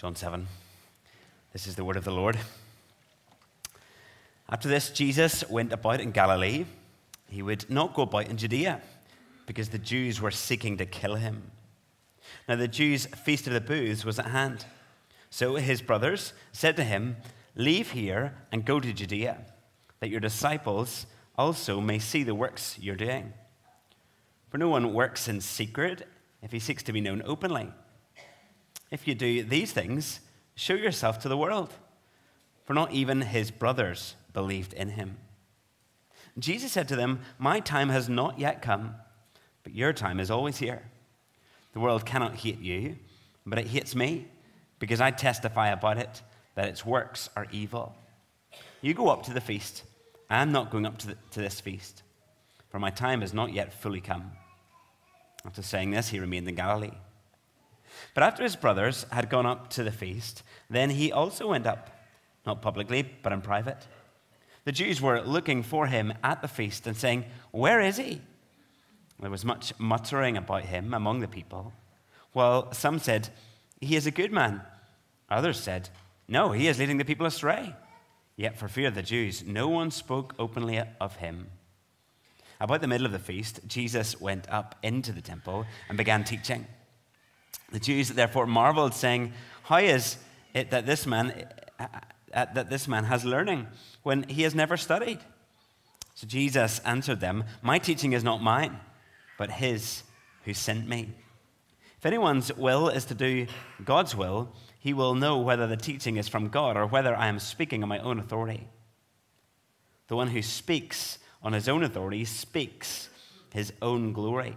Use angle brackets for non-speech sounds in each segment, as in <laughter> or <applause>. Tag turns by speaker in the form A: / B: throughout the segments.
A: John 7. This is the word of the Lord. After this, Jesus went about in Galilee. He would not go about in Judea because the Jews were seeking to kill him. Now, the Jews' feast of the booths was at hand. So his brothers said to him, Leave here and go to Judea, that your disciples also may see the works you're doing. For no one works in secret if he seeks to be known openly. If you do these things, show yourself to the world. For not even his brothers believed in him. Jesus said to them, My time has not yet come, but your time is always here. The world cannot hate you, but it hates me, because I testify about it that its works are evil. You go up to the feast. I am not going up to, the, to this feast, for my time has not yet fully come. After saying this, he remained in Galilee. But after his brothers had gone up to the feast, then he also went up, not publicly, but in private. The Jews were looking for him at the feast and saying, Where is he? There was much muttering about him among the people. While some said, He is a good man. Others said, No, he is leading the people astray. Yet for fear of the Jews, no one spoke openly of him. About the middle of the feast, Jesus went up into the temple and began teaching. The Jews therefore marveled, saying, How is it that this man, uh, that this man has learning when he has never studied? So Jesus answered them, My teaching is not mine, but his who sent me. If anyone's will is to do God's will, he will know whether the teaching is from God or whether I am speaking on my own authority. The one who speaks on his own authority speaks his own glory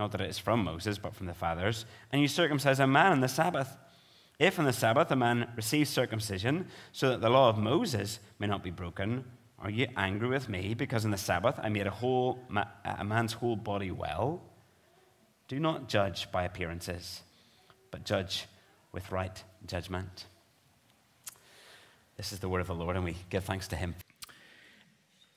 A: not that it is from Moses, but from the fathers, and you circumcise a man on the Sabbath. If on the Sabbath a man receives circumcision, so that the law of Moses may not be broken, are you angry with me because on the Sabbath I made a, whole, a man's whole body well? Do not judge by appearances, but judge with right judgment. This is the word of the Lord, and we give thanks to him.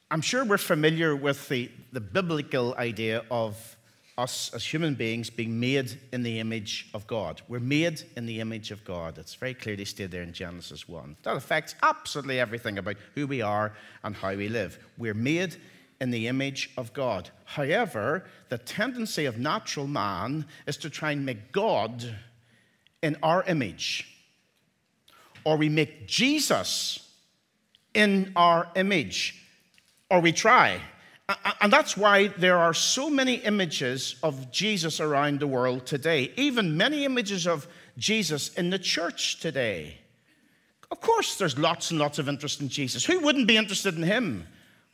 B: I'm sure we're familiar with the, the biblical idea of us as human beings being made in the image of God. We're made in the image of God. It's very clearly stated there in Genesis 1. That affects absolutely everything about who we are and how we live. We're made in the image of God. However, the tendency of natural man is to try and make God in our image. Or we make Jesus in our image. Or we try and that's why there are so many images of Jesus around the world today, even many images of Jesus in the church today. Of course, there's lots and lots of interest in Jesus. Who wouldn't be interested in him?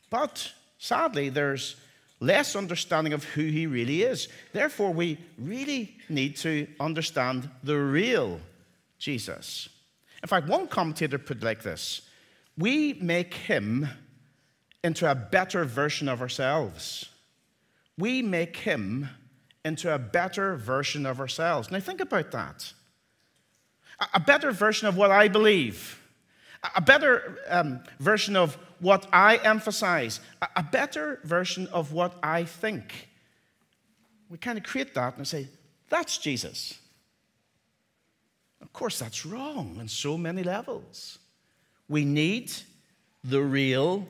B: But sadly, there's less understanding of who he really is. Therefore, we really need to understand the real Jesus. In fact, one commentator put it like this We make him into a better version of ourselves. We make him into a better version of ourselves. Now, think about that. A better version of what I believe, a better um, version of what I emphasize, a better version of what I think. We kind of create that and say, that's Jesus. Of course, that's wrong on so many levels. We need the real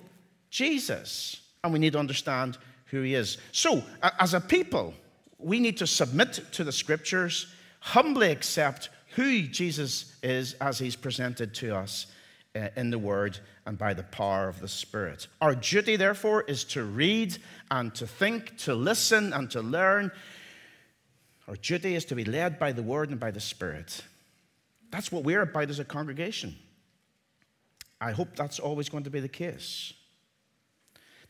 B: Jesus. And we need to understand who he is. So, as a people, we need to submit to the scriptures, humbly accept who Jesus is as he's presented to us uh, in the Word and by the power of the Spirit. Our duty, therefore, is to read and to think, to listen and to learn. Our duty is to be led by the Word and by the Spirit. That's what we're about as a congregation. I hope that's always going to be the case.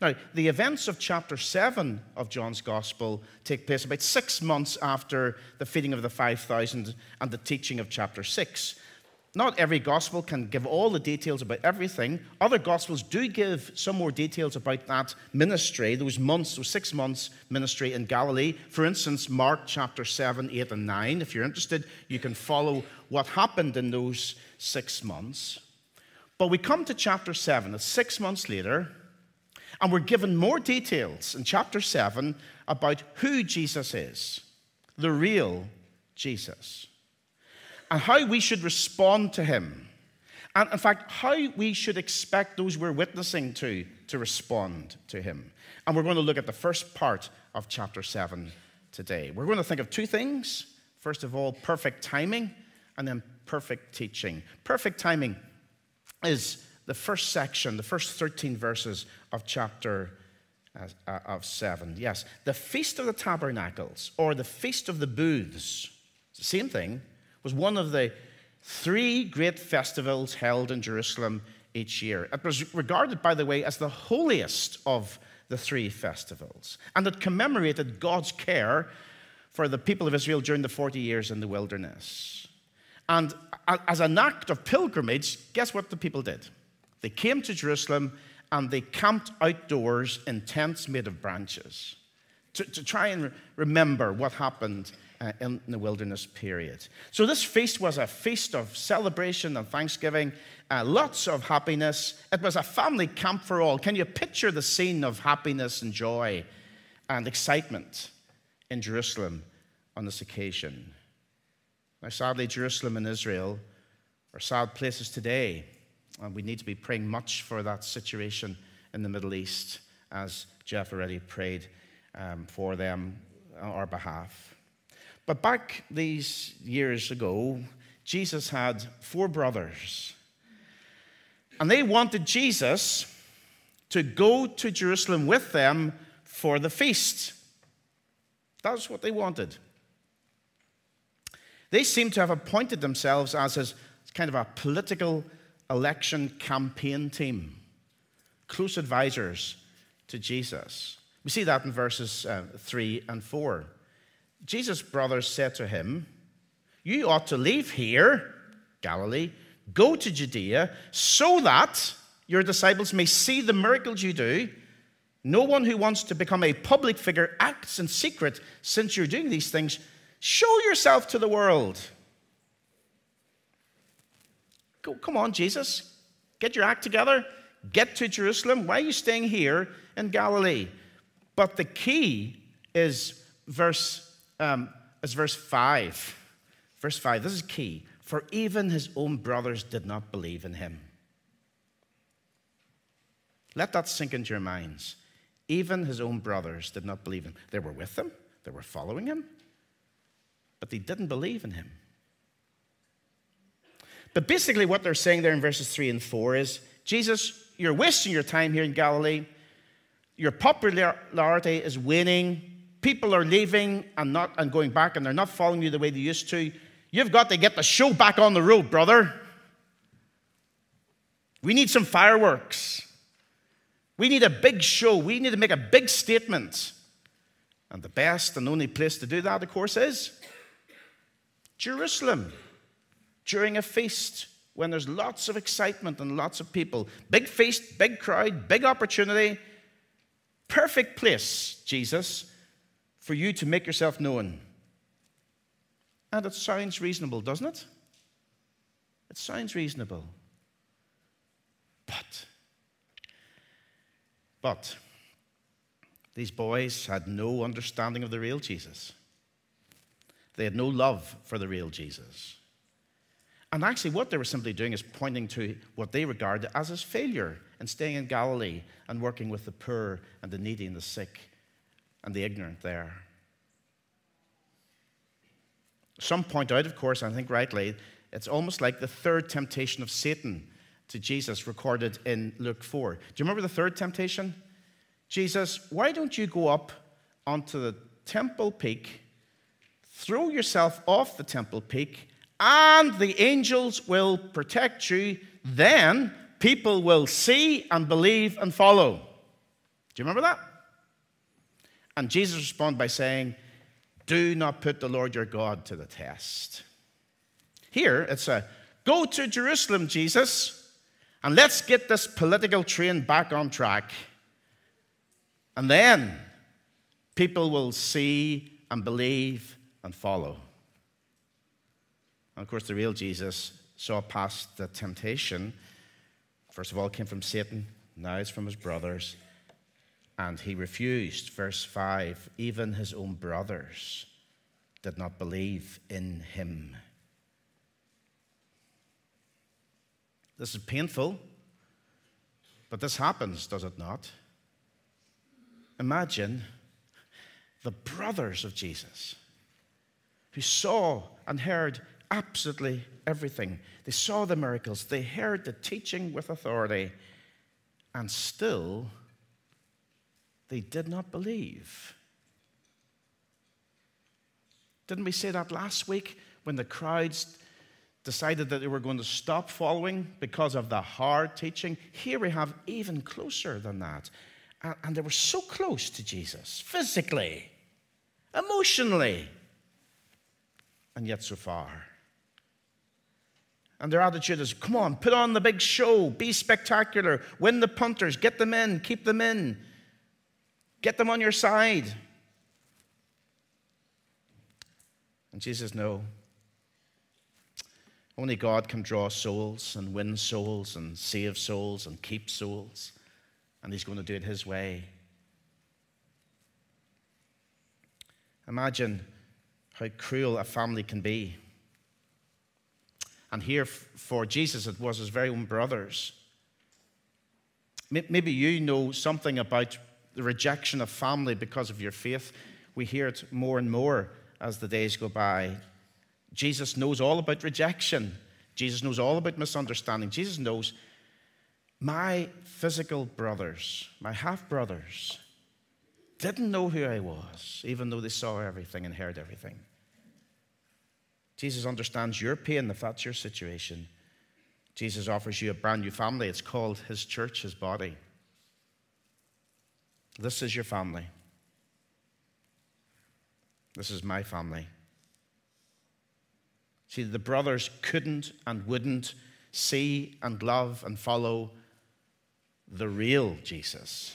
B: Now, the events of chapter 7 of John's Gospel take place about six months after the feeding of the 5,000 and the teaching of chapter 6. not every gospel can give all the details about everything. Other gospels do give some more details about that ministry, those months, those six months ministry in Galilee. For instance, Mark chapter 7, 8, and 9. If you're interested, you can follow what happened in those six months. But we come to chapter 7, it's six months later, and we're given more details in chapter 7 about who Jesus is, the real Jesus and how we should respond to him. And in fact, how we should expect those we're witnessing to to respond to him. And we're going to look at the first part of chapter 7 today. We're going to think of two things. First of all, perfect timing, and then perfect teaching. Perfect timing is the first section, the first 13 verses of chapter uh, of 7. Yes, the Feast of the Tabernacles, or the Feast of the Booths, the same thing, was one of the three great festivals held in Jerusalem each year. It was regarded, by the way, as the holiest of the three festivals, and it commemorated God's care for the people of Israel during the 40 years in the wilderness. And as an act of pilgrimage, guess what the people did? They came to Jerusalem and they camped outdoors in tents made of branches to, to try and remember what happened uh, in the wilderness period. So, this feast was a feast of celebration and thanksgiving, uh, lots of happiness. It was a family camp for all. Can you picture the scene of happiness and joy and excitement in Jerusalem on this occasion? Now, sadly, Jerusalem and Israel are sad places today, and we need to be praying much for that situation in the Middle East, as Jeff already prayed um, for them on our behalf. But back these years ago, Jesus had four brothers. And they wanted Jesus to go to Jerusalem with them for the feast. That's what they wanted. They seem to have appointed themselves as a kind of a political election campaign team, close advisors to Jesus. We see that in verses uh, 3 and 4. Jesus' brothers said to him, You ought to leave here, Galilee, go to Judea, so that your disciples may see the miracles you do. No one who wants to become a public figure acts in secret. Since you're doing these things, show yourself to the world. Go, come on, Jesus. Get your act together. Get to Jerusalem. Why are you staying here in Galilee? But the key is verse um, is verse 5. Verse 5, this is key. For even his own brothers did not believe in him. Let that sink into your minds. Even his own brothers did not believe in him. They were with him, they were following him, but they didn't believe in him. But basically, what they're saying there in verses 3 and 4 is Jesus, you're wasting your time here in Galilee. Your popularity is waning people are leaving and, not, and going back and they're not following you the way they used to, you've got to get the show back on the road, brother. We need some fireworks. We need a big show. We need to make a big statement. And the best and only place to do that, of course, is Jerusalem during a feast when there's lots of excitement and lots of people. Big feast, big crowd, big opportunity. Perfect place, Jesus, for you to make yourself known. And it sounds reasonable, doesn't it? It sounds reasonable. But, but, these boys had no understanding of the real Jesus. They had no love for the real Jesus. And actually, what they were simply doing is pointing to what they regarded as his failure in staying in Galilee and working with the poor and the needy and the sick and the ignorant there. Some point out, of course, I think rightly, it's almost like the third temptation of Satan to Jesus recorded in Luke 4. Do you remember the third temptation? Jesus, why don't you go up onto the temple peak, throw yourself off the temple peak, and the angels will protect you. Then people will see and believe and follow. Do you remember that? And Jesus responded by saying, Do not put the Lord your God to the test. Here, it's a Go to Jerusalem, Jesus, and let's get this political train back on track. And then people will see and believe and follow. And of course, the real Jesus saw past the temptation. First of all, it came from Satan, now it's from his brothers. And he refused, verse 5, even his own brothers did not believe in him. This is painful, but this happens, does it not? Imagine the brothers of Jesus who saw and heard absolutely everything. They saw the miracles, they heard the teaching with authority, and still they did not believe. Didn't we say that last week when the crowds decided that they were going to stop following because of the hard teaching? Here we have even closer than that. And they were so close to Jesus, physically, emotionally, and yet so far. And their attitude is come on, put on the big show, be spectacular, win the punters, get them in, keep them in, get them on your side. And Jesus, no. Only God can draw souls and win souls and save souls and keep souls. And He's going to do it His way. Imagine how cruel a family can be. And here for Jesus, it was his very own brothers. Maybe you know something about the rejection of family because of your faith. We hear it more and more as the days go by. Jesus knows all about rejection. Jesus knows all about misunderstanding. Jesus knows my physical brothers, my half brothers, didn't know who I was, even though they saw everything and heard everything. Jesus understands your pain if that's your situation. Jesus offers you a brand new family. It's called His church, His body. This is your family. This is my family. See, the brothers couldn't and wouldn't see and love and follow the real Jesus.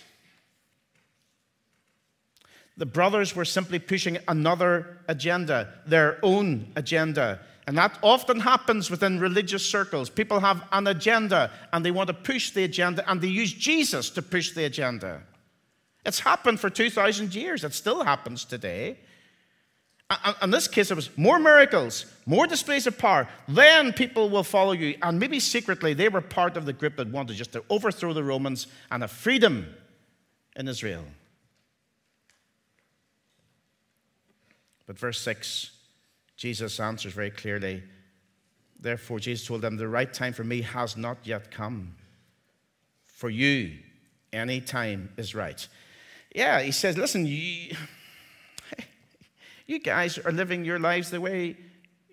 B: The brothers were simply pushing another agenda, their own agenda. And that often happens within religious circles. People have an agenda and they want to push the agenda and they use Jesus to push the agenda. It's happened for 2,000 years. It still happens today. In this case, it was more miracles, more displays of power. Then people will follow you. And maybe secretly, they were part of the group that wanted just to overthrow the Romans and have freedom in Israel. But verse 6, Jesus answers very clearly. Therefore, Jesus told them, The right time for me has not yet come. For you, any time is right. Yeah, he says, Listen, you <laughs> you guys are living your lives the way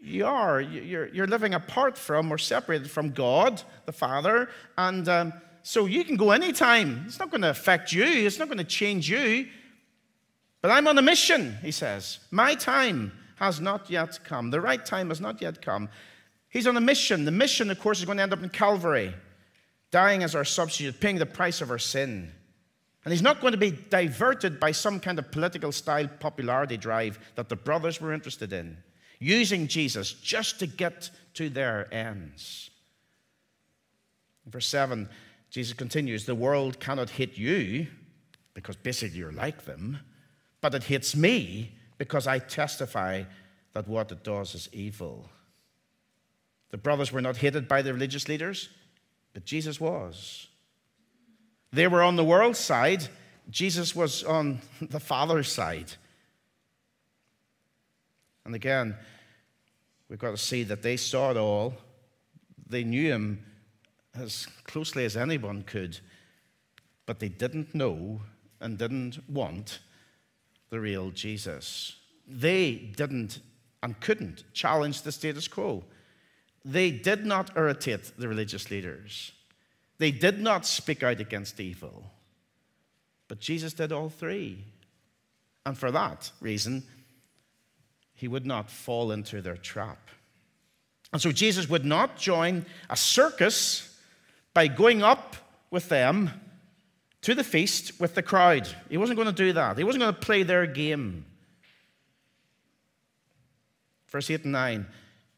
B: you are. You're, you're living apart from or separated from God, the Father. And um, so you can go anytime. It's not going to affect you, it's not going to change you. But I'm on a mission, he says. My time has not yet come. The right time has not yet come. He's on a mission. The mission, of course, is going to end up in Calvary, dying as our substitute, paying the price of our sin. And he's not going to be diverted by some kind of political style popularity drive that the brothers were interested in, using Jesus just to get to their ends. verse 7, Jesus continues The world cannot hate you because basically you're like them, but it hits me because I testify that what it does is evil. The brothers were not hated by the religious leaders, but Jesus was. They were on the world's side, Jesus was on <laughs> the Father's side. And again, we've got to see that they saw it all. They knew him as closely as anyone could, but they didn't know and didn't want the real Jesus. They didn't and couldn't challenge the status quo. They did not irritate the religious leaders. They did not speak out against evil. But Jesus did all three. And for that reason, he would not fall into their trap. And so Jesus would not join a circus by going up with them to the feast with the crowd. He wasn't going to do that. He wasn't going to play their game. Verse 8 and 9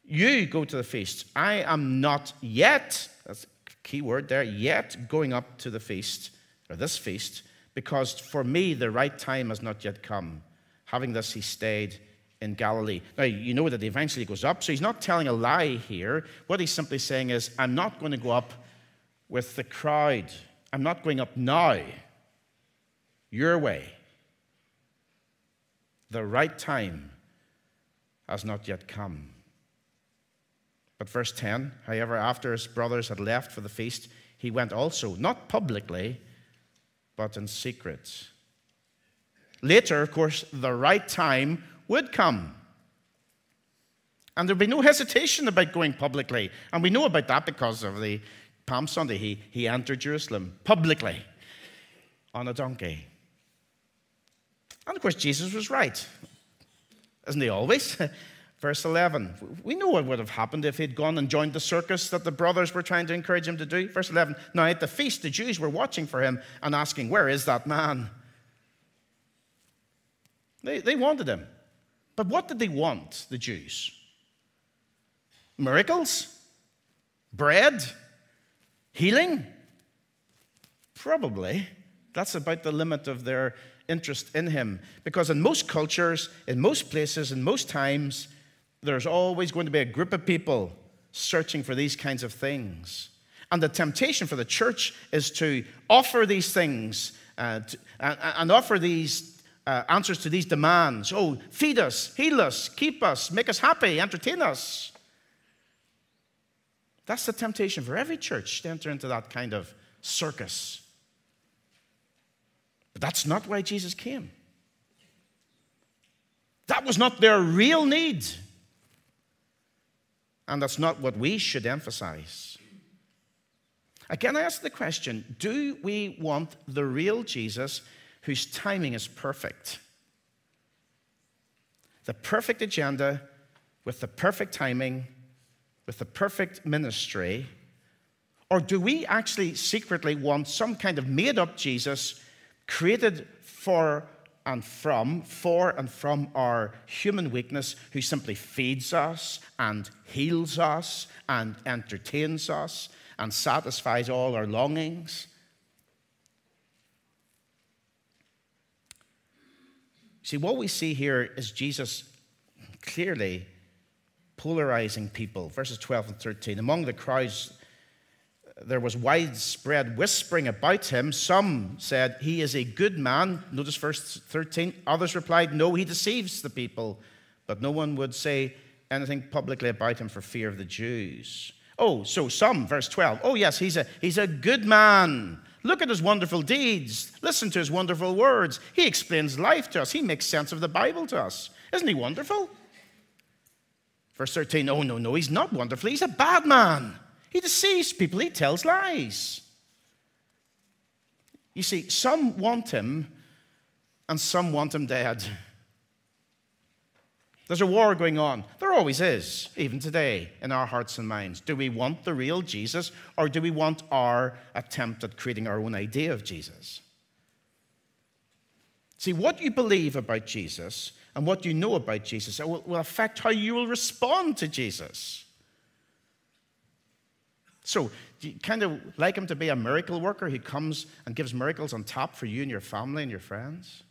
B: You go to the feast. I am not yet, that's a key word there, yet going up to the feast, or this feast, because for me the right time has not yet come. Having this, he stayed in Galilee. Now, you know that he eventually goes up, so he's not telling a lie here. What he's simply saying is, I'm not going to go up with the crowd. I'm not going up now, your way. The right time has not yet come. But verse 10 however, after his brothers had left for the feast, he went also, not publicly, but in secret. Later, of course, the right time would come. And there'd be no hesitation about going publicly. And we know about that because of the Palm Sunday. He, he entered Jerusalem publicly on a donkey. And of course, Jesus was right. Isn't he always? <laughs> Verse 11. We know what would have happened if he'd gone and joined the circus that the brothers were trying to encourage him to do. Verse 11. Now, at the feast, the Jews were watching for him and asking, Where is that man? They, they wanted him. But what did they want, the Jews? Miracles? Bread? Healing? Probably. That's about the limit of their interest in him. Because in most cultures, in most places, in most times, there's always going to be a group of people searching for these kinds of things. And the temptation for the church is to offer these things uh, to, and, and offer these uh, answers to these demands. Oh, feed us, heal us, keep us, make us happy, entertain us. That's the temptation for every church to enter into that kind of circus. But that's not why Jesus came. That was not their real need. And that's not what we should emphasize. Again, I ask the question do we want the real Jesus whose timing is perfect? The perfect agenda with the perfect timing, with the perfect ministry? Or do we actually secretly want some kind of made up Jesus created for and from, for and from our human weakness, who simply feeds us and heals us and entertains us and satisfies all our longings. See, what we see here is Jesus clearly polarizing people. Verses 12 and 13. Among the crowds, there was widespread whispering about him. Some said, He is a good man. Notice verse 13. Others replied, No, he deceives the people. But no one would say anything publicly about him for fear of the Jews. Oh, so some, verse 12. Oh, yes, he's a, he's a good man. Look at his wonderful deeds. Listen to his wonderful words. He explains life to us. He makes sense of the Bible to us. Isn't he wonderful? Verse 13. Oh, no, no, he's not wonderful. He's a bad man. He deceives people, he tells lies. You see, some want him and some want him dead. There's a war going on. There always is, even today, in our hearts and minds. Do we want the real Jesus or do we want our attempt at creating our own idea of Jesus? See, what you believe about Jesus and what you know about Jesus will affect how you will respond to Jesus. So, you kind of like him to be a miracle worker who comes and gives miracles on top for you and your family and your friends?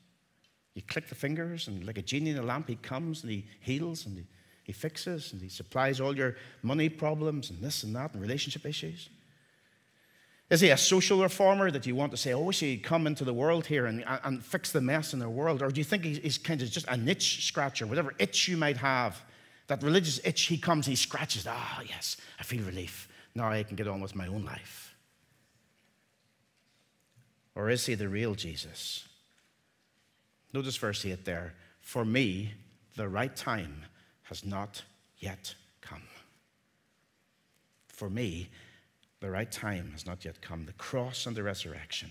B: You click the fingers, and like a genie in a lamp, he comes and he heals and he, he fixes and he supplies all your money problems and this and that and relationship issues. Is he a social reformer that you want to say, oh, should he come into the world here and, and fix the mess in the world? Or do you think he's kind of just a niche scratcher, whatever itch you might have, that religious itch, he comes, he scratches, ah, oh, yes, I feel relief. Now I can get on with my own life? Or is he the real Jesus? Notice verse 8 there. For me, the right time has not yet come. For me, the right time has not yet come. The cross and the resurrection.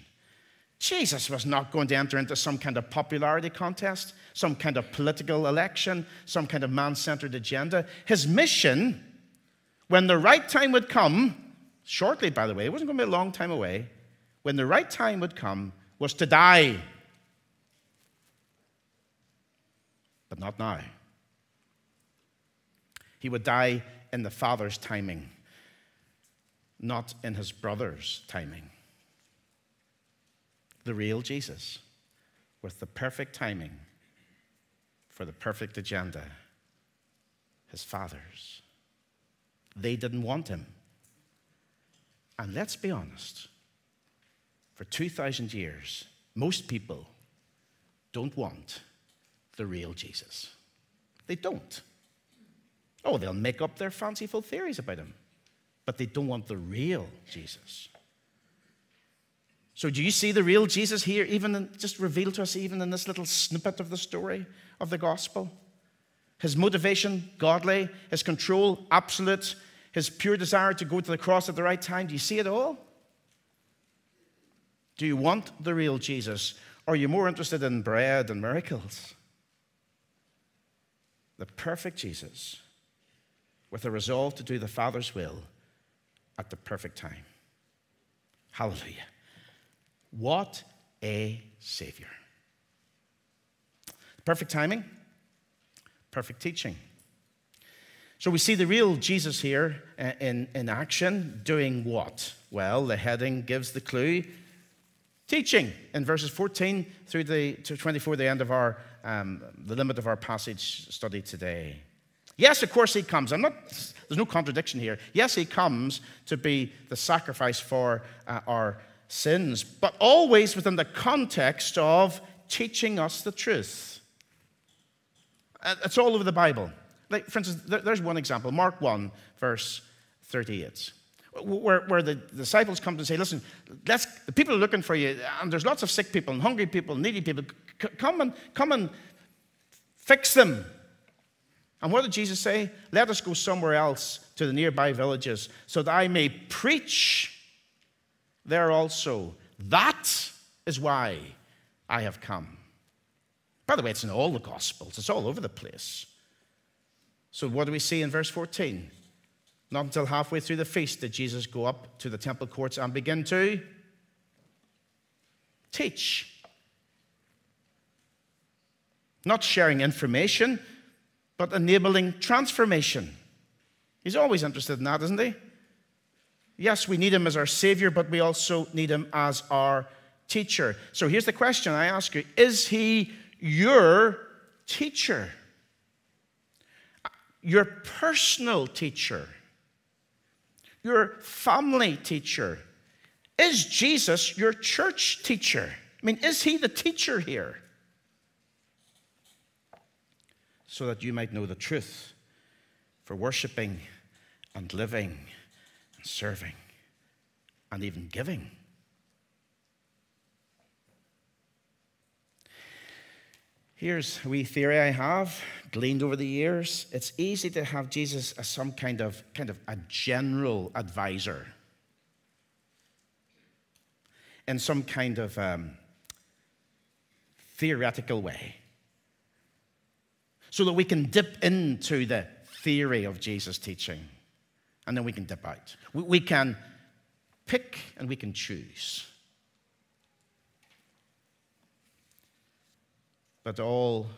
B: Jesus was not going to enter into some kind of popularity contest, some kind of political election, some kind of man centered agenda. His mission when the right time would come, shortly, by the way, it wasn't going to be a long time away, when the right time would come, was to die. But not now. He would die in the Father's timing, not in his brother's timing. The real Jesus, with the perfect timing for the perfect agenda, his Father's. They didn't want him. And let's be honest, for 2,000 years, most people don't want the real Jesus. They don't. Oh, they'll make up their fanciful theories about him, but they don't want the real Jesus. So, do you see the real Jesus here, even in, just revealed to us, even in this little snippet of the story of the gospel? His motivation, godly, his control, absolute, his pure desire to go to the cross at the right time. Do you see it all? Do you want the real Jesus? Or are you more interested in bread and miracles? The perfect Jesus with a resolve to do the Father's will at the perfect time. Hallelujah. What a Savior. Perfect timing, perfect teaching. So we see the real Jesus here uh, in, in action doing what? Well, the heading gives the clue teaching in verses 14 through the, to 24, the end of our, um, the limit of our passage study today. Yes, of course, he comes. I'm not, there's no contradiction here. Yes, he comes to be the sacrifice for uh, our sins, but always within the context of teaching us the truth. Uh, it's all over the Bible. Like, for instance, there's one example Mark 1, verse 38, where, where the disciples come to say, Listen, the people are looking for you, and there's lots of sick people, and hungry people, and needy people. Come, and, come and fix them. And what did Jesus say? Let us go somewhere else to the nearby villages so that I may preach there also. That is why I have come. By the way, it's in all the Gospels, it's all over the place. So, what do we see in verse 14? Not until halfway through the feast did Jesus go up to the temple courts and begin to teach. Not sharing information, but enabling transformation. He's always interested in that, isn't he? Yes, we need him as our Savior, but we also need him as our teacher. So here's the question I ask you Is he your teacher? Your personal teacher? Your family teacher? Is Jesus your church teacher? I mean, is he the teacher here? So that you might know the truth for worshiping and living and serving and even giving. Here's a wee theory I have gleaned over the years. It's easy to have Jesus as some kind of, kind of a general advisor in some kind of um, theoretical way. So that we can dip into the theory of Jesus' teaching and then we can dip out. We, can pick and we can choose. But all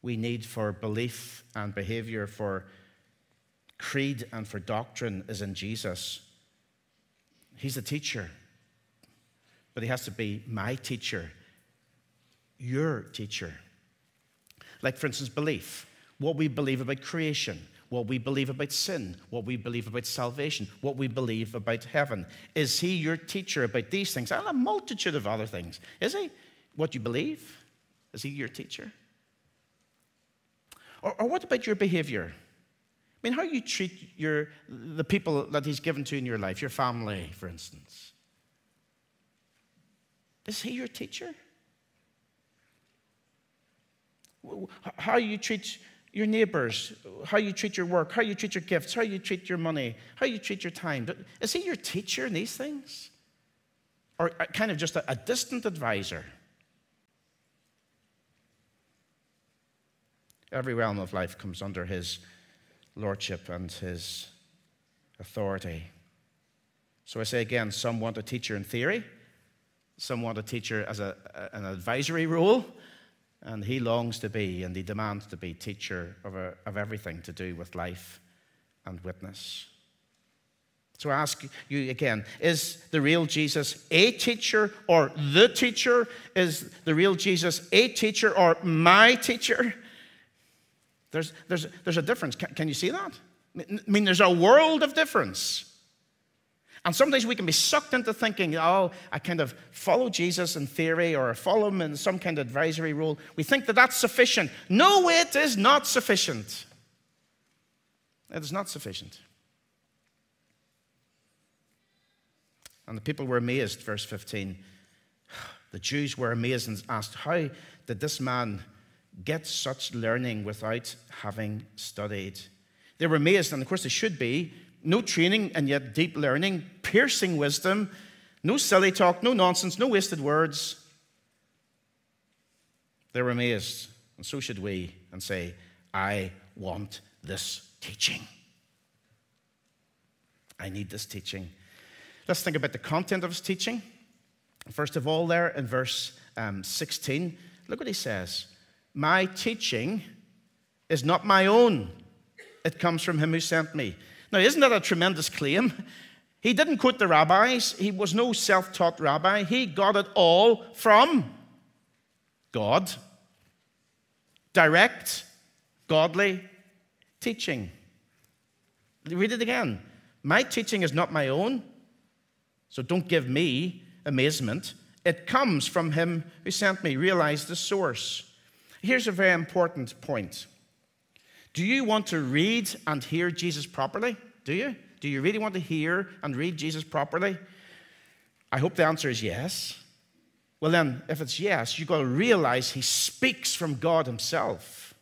B: we need for belief and behavior, for creed and for doctrine is in Jesus. He's the teacher, but he has to be my teacher, your teacher. Like, for instance, belief what we believe about creation, what we believe about sin, what we believe about salvation, what we believe about heaven. Is he your teacher about these things and a multitude of other things? Is he? What you believe? Is he your teacher? Or, or what about your behavior? I mean, how you treat your, the people that he's given to in your life, your family, for instance. Is he your teacher? How you treat your neighbors, how you treat your work, how you treat your gifts, how you treat your money, how you treat your time. Is he your teacher in these things? Or uh, kind of just a, a distant advisor? Every realm of life comes under his lordship and his authority. So I say again some want a teacher in theory, some want a teacher as a, an advisory role, and he longs to be and he demands to be teacher of, a, of everything to do with life and witness. So I ask you again is the real Jesus a teacher or the teacher? Is the real Jesus a teacher or my teacher? There's, there's, there's a difference. Can, can you see that? I mean, there's a world of difference. And sometimes we can be sucked into thinking, oh, I kind of follow Jesus in theory or follow him in some kind of advisory role. We think that that's sufficient. No, it is not sufficient. It is not sufficient. And the people were amazed, verse 15. <sighs> The Jews were amazed and asked, How did this man get such learning without having studied? They were amazed, and of course they should be. No training and yet deep learning, piercing wisdom, no silly talk, no nonsense, no wasted words. They were amazed, and so should we, and say, I want this teaching. I need this teaching. Let's think about the content of his teaching. First of all, there in verse um, 16, look what he says My teaching is not my own, it comes from him who sent me. Now, isn't that a tremendous claim? He didn't quote the rabbis, he was no self taught rabbi. He got it all from God. Direct, godly teaching. Read it again. My teaching is not my own, so don't give me amazement. It comes from him who sent me. Realize the source. Here's a very important point. Do you want to read and hear Jesus properly? Do you? Do you really want to hear and read Jesus properly? I hope the answer is yes. Well, then, if it's yes, you've got to realize he speaks from God himself.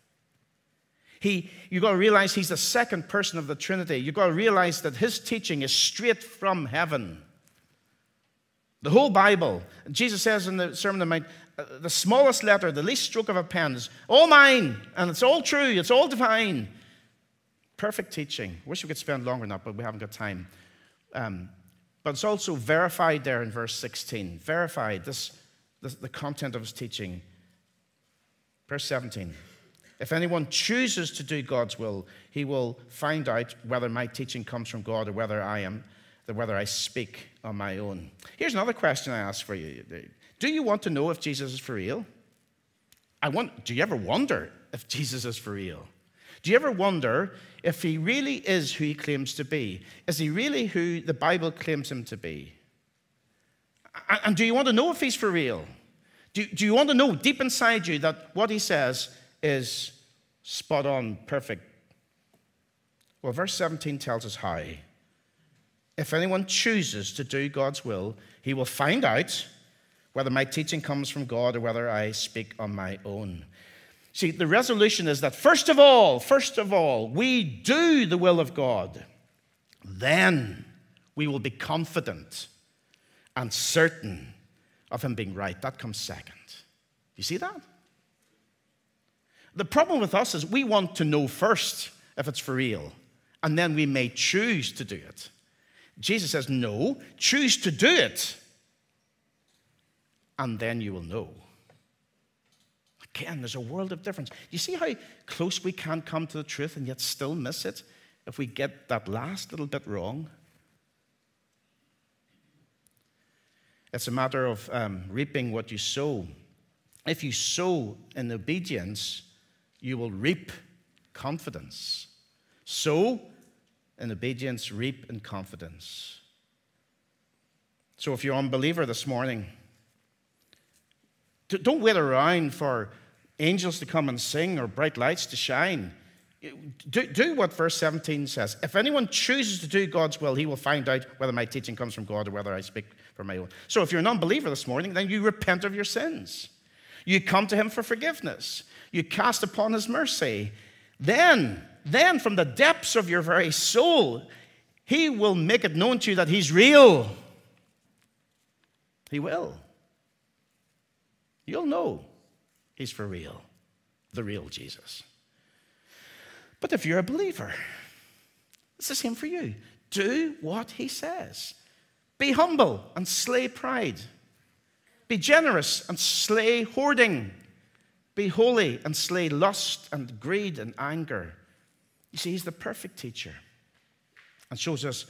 B: He, you've got to realize he's the second person of the Trinity. You've got to realize that his teaching is straight from heaven. The whole Bible. Jesus says in the Sermon on the Mount, the smallest letter, the least stroke of a pen is all mine, and it's all true, it's all divine. Perfect teaching. Wish we could spend longer on that, but we haven't got time. Um, but it's also verified there in verse 16. Verified, this, this, the content of his teaching. Verse 17. If anyone chooses to do God's will, he will find out whether my teaching comes from God or whether I am than whether I speak on my own. Here's another question I ask for you Do you want to know if Jesus is for real? I want, do you ever wonder if Jesus is for real? Do you ever wonder if he really is who he claims to be? Is he really who the Bible claims him to be? And do you want to know if he's for real? Do, do you want to know deep inside you that what he says is spot on, perfect? Well, verse 17 tells us how if anyone chooses to do God's will, he will find out whether my teaching comes from God or whether I speak on my own. See, the resolution is that first of all, first of all, we do the will of God. Then we will be confident and certain of Him being right. That comes second. You see that? The problem with us is we want to know first if it's for real, and then we may choose to do it. Jesus says, No, choose to do it, and then you will know. Again, there's a world of difference. You see how close we can come to the truth and yet still miss it if we get that last little bit wrong? It's a matter of um, reaping what you sow. If you sow in obedience, you will reap confidence. Sow in obedience, reap in confidence. So if you're an unbeliever this morning, don't wait around for angels to come and sing or bright lights to shine. Do, do what verse 17 says. If anyone chooses to do God's will, he will find out whether my teaching comes from God or whether I speak for my own. So if you're an unbeliever this morning, then you repent of your sins. You come to him for forgiveness. You cast upon his mercy. Then then from the depths of your very soul, He will make it known to you that He's real. He will. You'll know He's for real, the real Jesus. But if you're a believer, it's the same for you. Do what he says. Be humble and slay pride. Be generous and slay hoarding. Be holy and slay lust and greed and anger. You see, he's the perfect teacher and shows us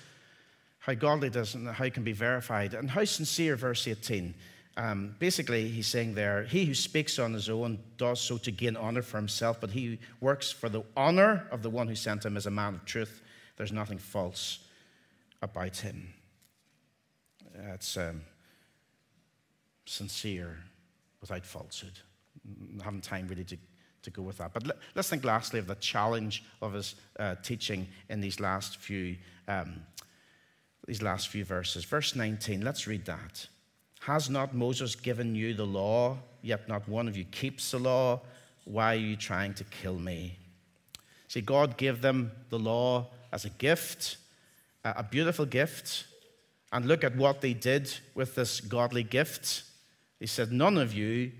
B: how godly is and how it can be verified and how sincere, verse 18. Um, basically, he's saying there, he who speaks on his own does so to gain honor for himself, but he works for the honor of the one who sent him is a man of truth. There's nothing false about him. It's um, sincere without falsehood. I haven't time really to, to go with that. But let, us think lastly of the challenge of his uh, teaching in these last few um, these last few verses. Verse 19, let's read that. Has not Moses given you the law, yet not one of you keeps the law? Why are you trying to kill me? See, God gave them the law as a gift, a beautiful gift. And look at what they did with this godly gift. He said, None of you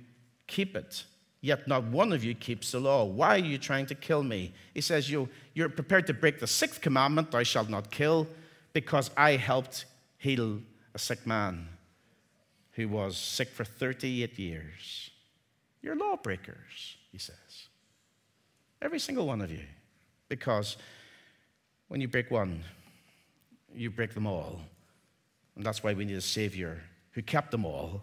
B: keep it, yet not one of you keeps the law. Why are you trying to kill me? He says, you, You're prepared to break the sixth commandment, thou shalt not kill, because I helped heal a sick man who was sick for 38 years. You're lawbreakers, he says. Every single one of you. Because when you break one, you break them all. And that's why we need a Savior who kept them all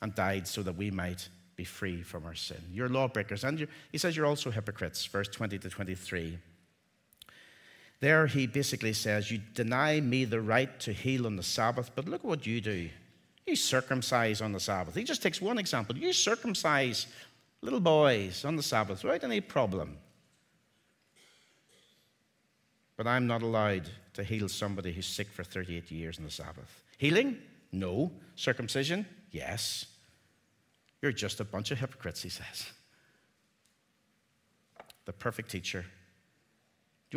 B: and died so that we might be free from our sin. You're lawbreakers. And he says you're also hypocrites, verse 20 to 23. There he basically says, You deny me the right to heal on the Sabbath, but look what you do. You circumcise on the Sabbath. He just takes one example. You circumcise little boys on the Sabbath without any problem. But I'm not allowed to heal somebody who's sick for 38 years on the Sabbath. Healing? No. Circumcision? Yes. You're just a bunch of hypocrites, he says. The perfect teacher Do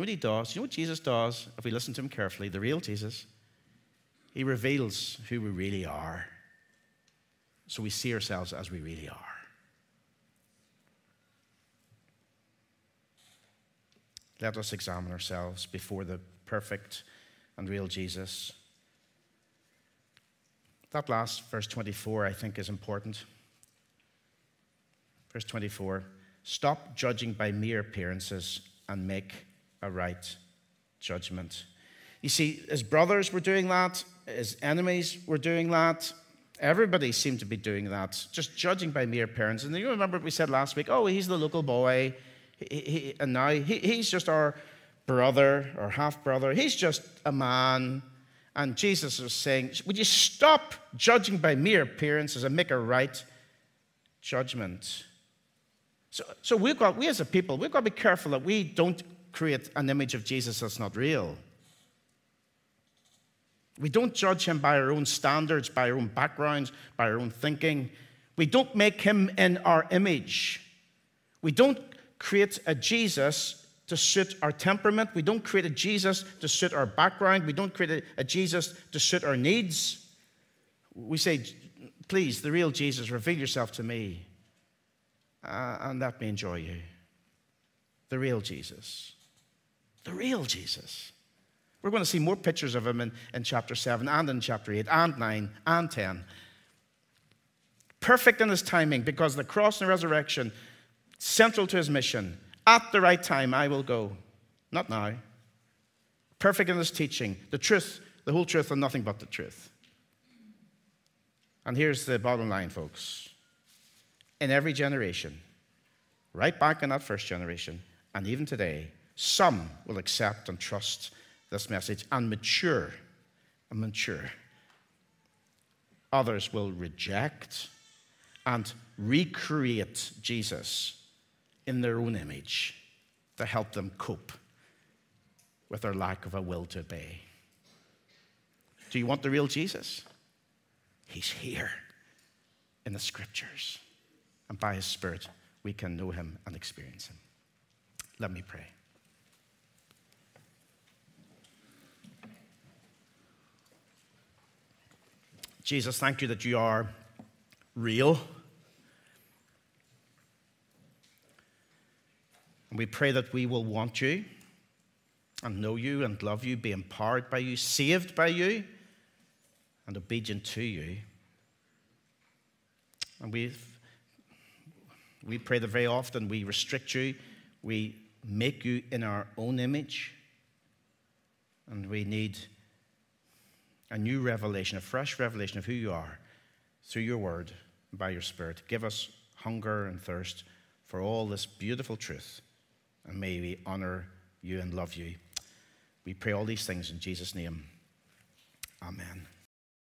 B: you know what he does? Do you know what Jesus does if we listen to him carefully? The real Jesus. He reveals who we really are. So we see ourselves as we really are. Let us examine ourselves before the perfect and real Jesus. That last verse 24, I think, is important. Verse 24 Stop judging by mere appearances and make a right judgment. You see, his brothers were doing that, his enemies were doing that. Everybody seemed to be doing that, just judging by mere appearance. And you remember what we said last week? Oh, he's the local boy. He, he, and now he, he's just our brother or half brother. He's just a man. And Jesus was saying, Would you stop judging by mere appearances and make a right judgment? So, so we've got, we as a people, we've got to be careful that we don't create an image of Jesus that's not real. We don't judge him by our own standards, by our own backgrounds, by our own thinking. We don't make him in our image. We don't create a Jesus to suit our temperament. We don't create a Jesus to suit our background. We don't create a, Jesus to suit our needs. We say, please, the real Jesus, reveal yourself to me. Uh, and let me enjoy you. The real Jesus the real Jesus. We're going to see more pictures of him in, in chapter 7 and in chapter 8 and 9 and 10. Perfect in his timing because the cross and resurrection, central to his mission. At the right time, I will go. Not now. Perfect in his teaching. The truth, the whole truth, and nothing but the truth. And here's the bottom line, folks. In every generation, right back in that first generation, and even today, some will accept and trust this message and mature and mature. Others will reject and recreate Jesus in their own image to help them cope with their lack of a will to obey. Do you want the real Jesus? He's here in the scriptures. And by his Spirit, we can know him and experience him. Let me pray. Jesus, thank you that you are real. And we pray that we will want you and know you and love you, be empowered by you, saved by you, and obedient to you. And we we pray that very often we restrict you, we make you in our own image, and we need a new revelation, a fresh revelation of who you are through your word and by your spirit. Give us hunger and thirst for all this beautiful truth, and may we honor you and love you. We pray all these things in Jesus' name. Amen.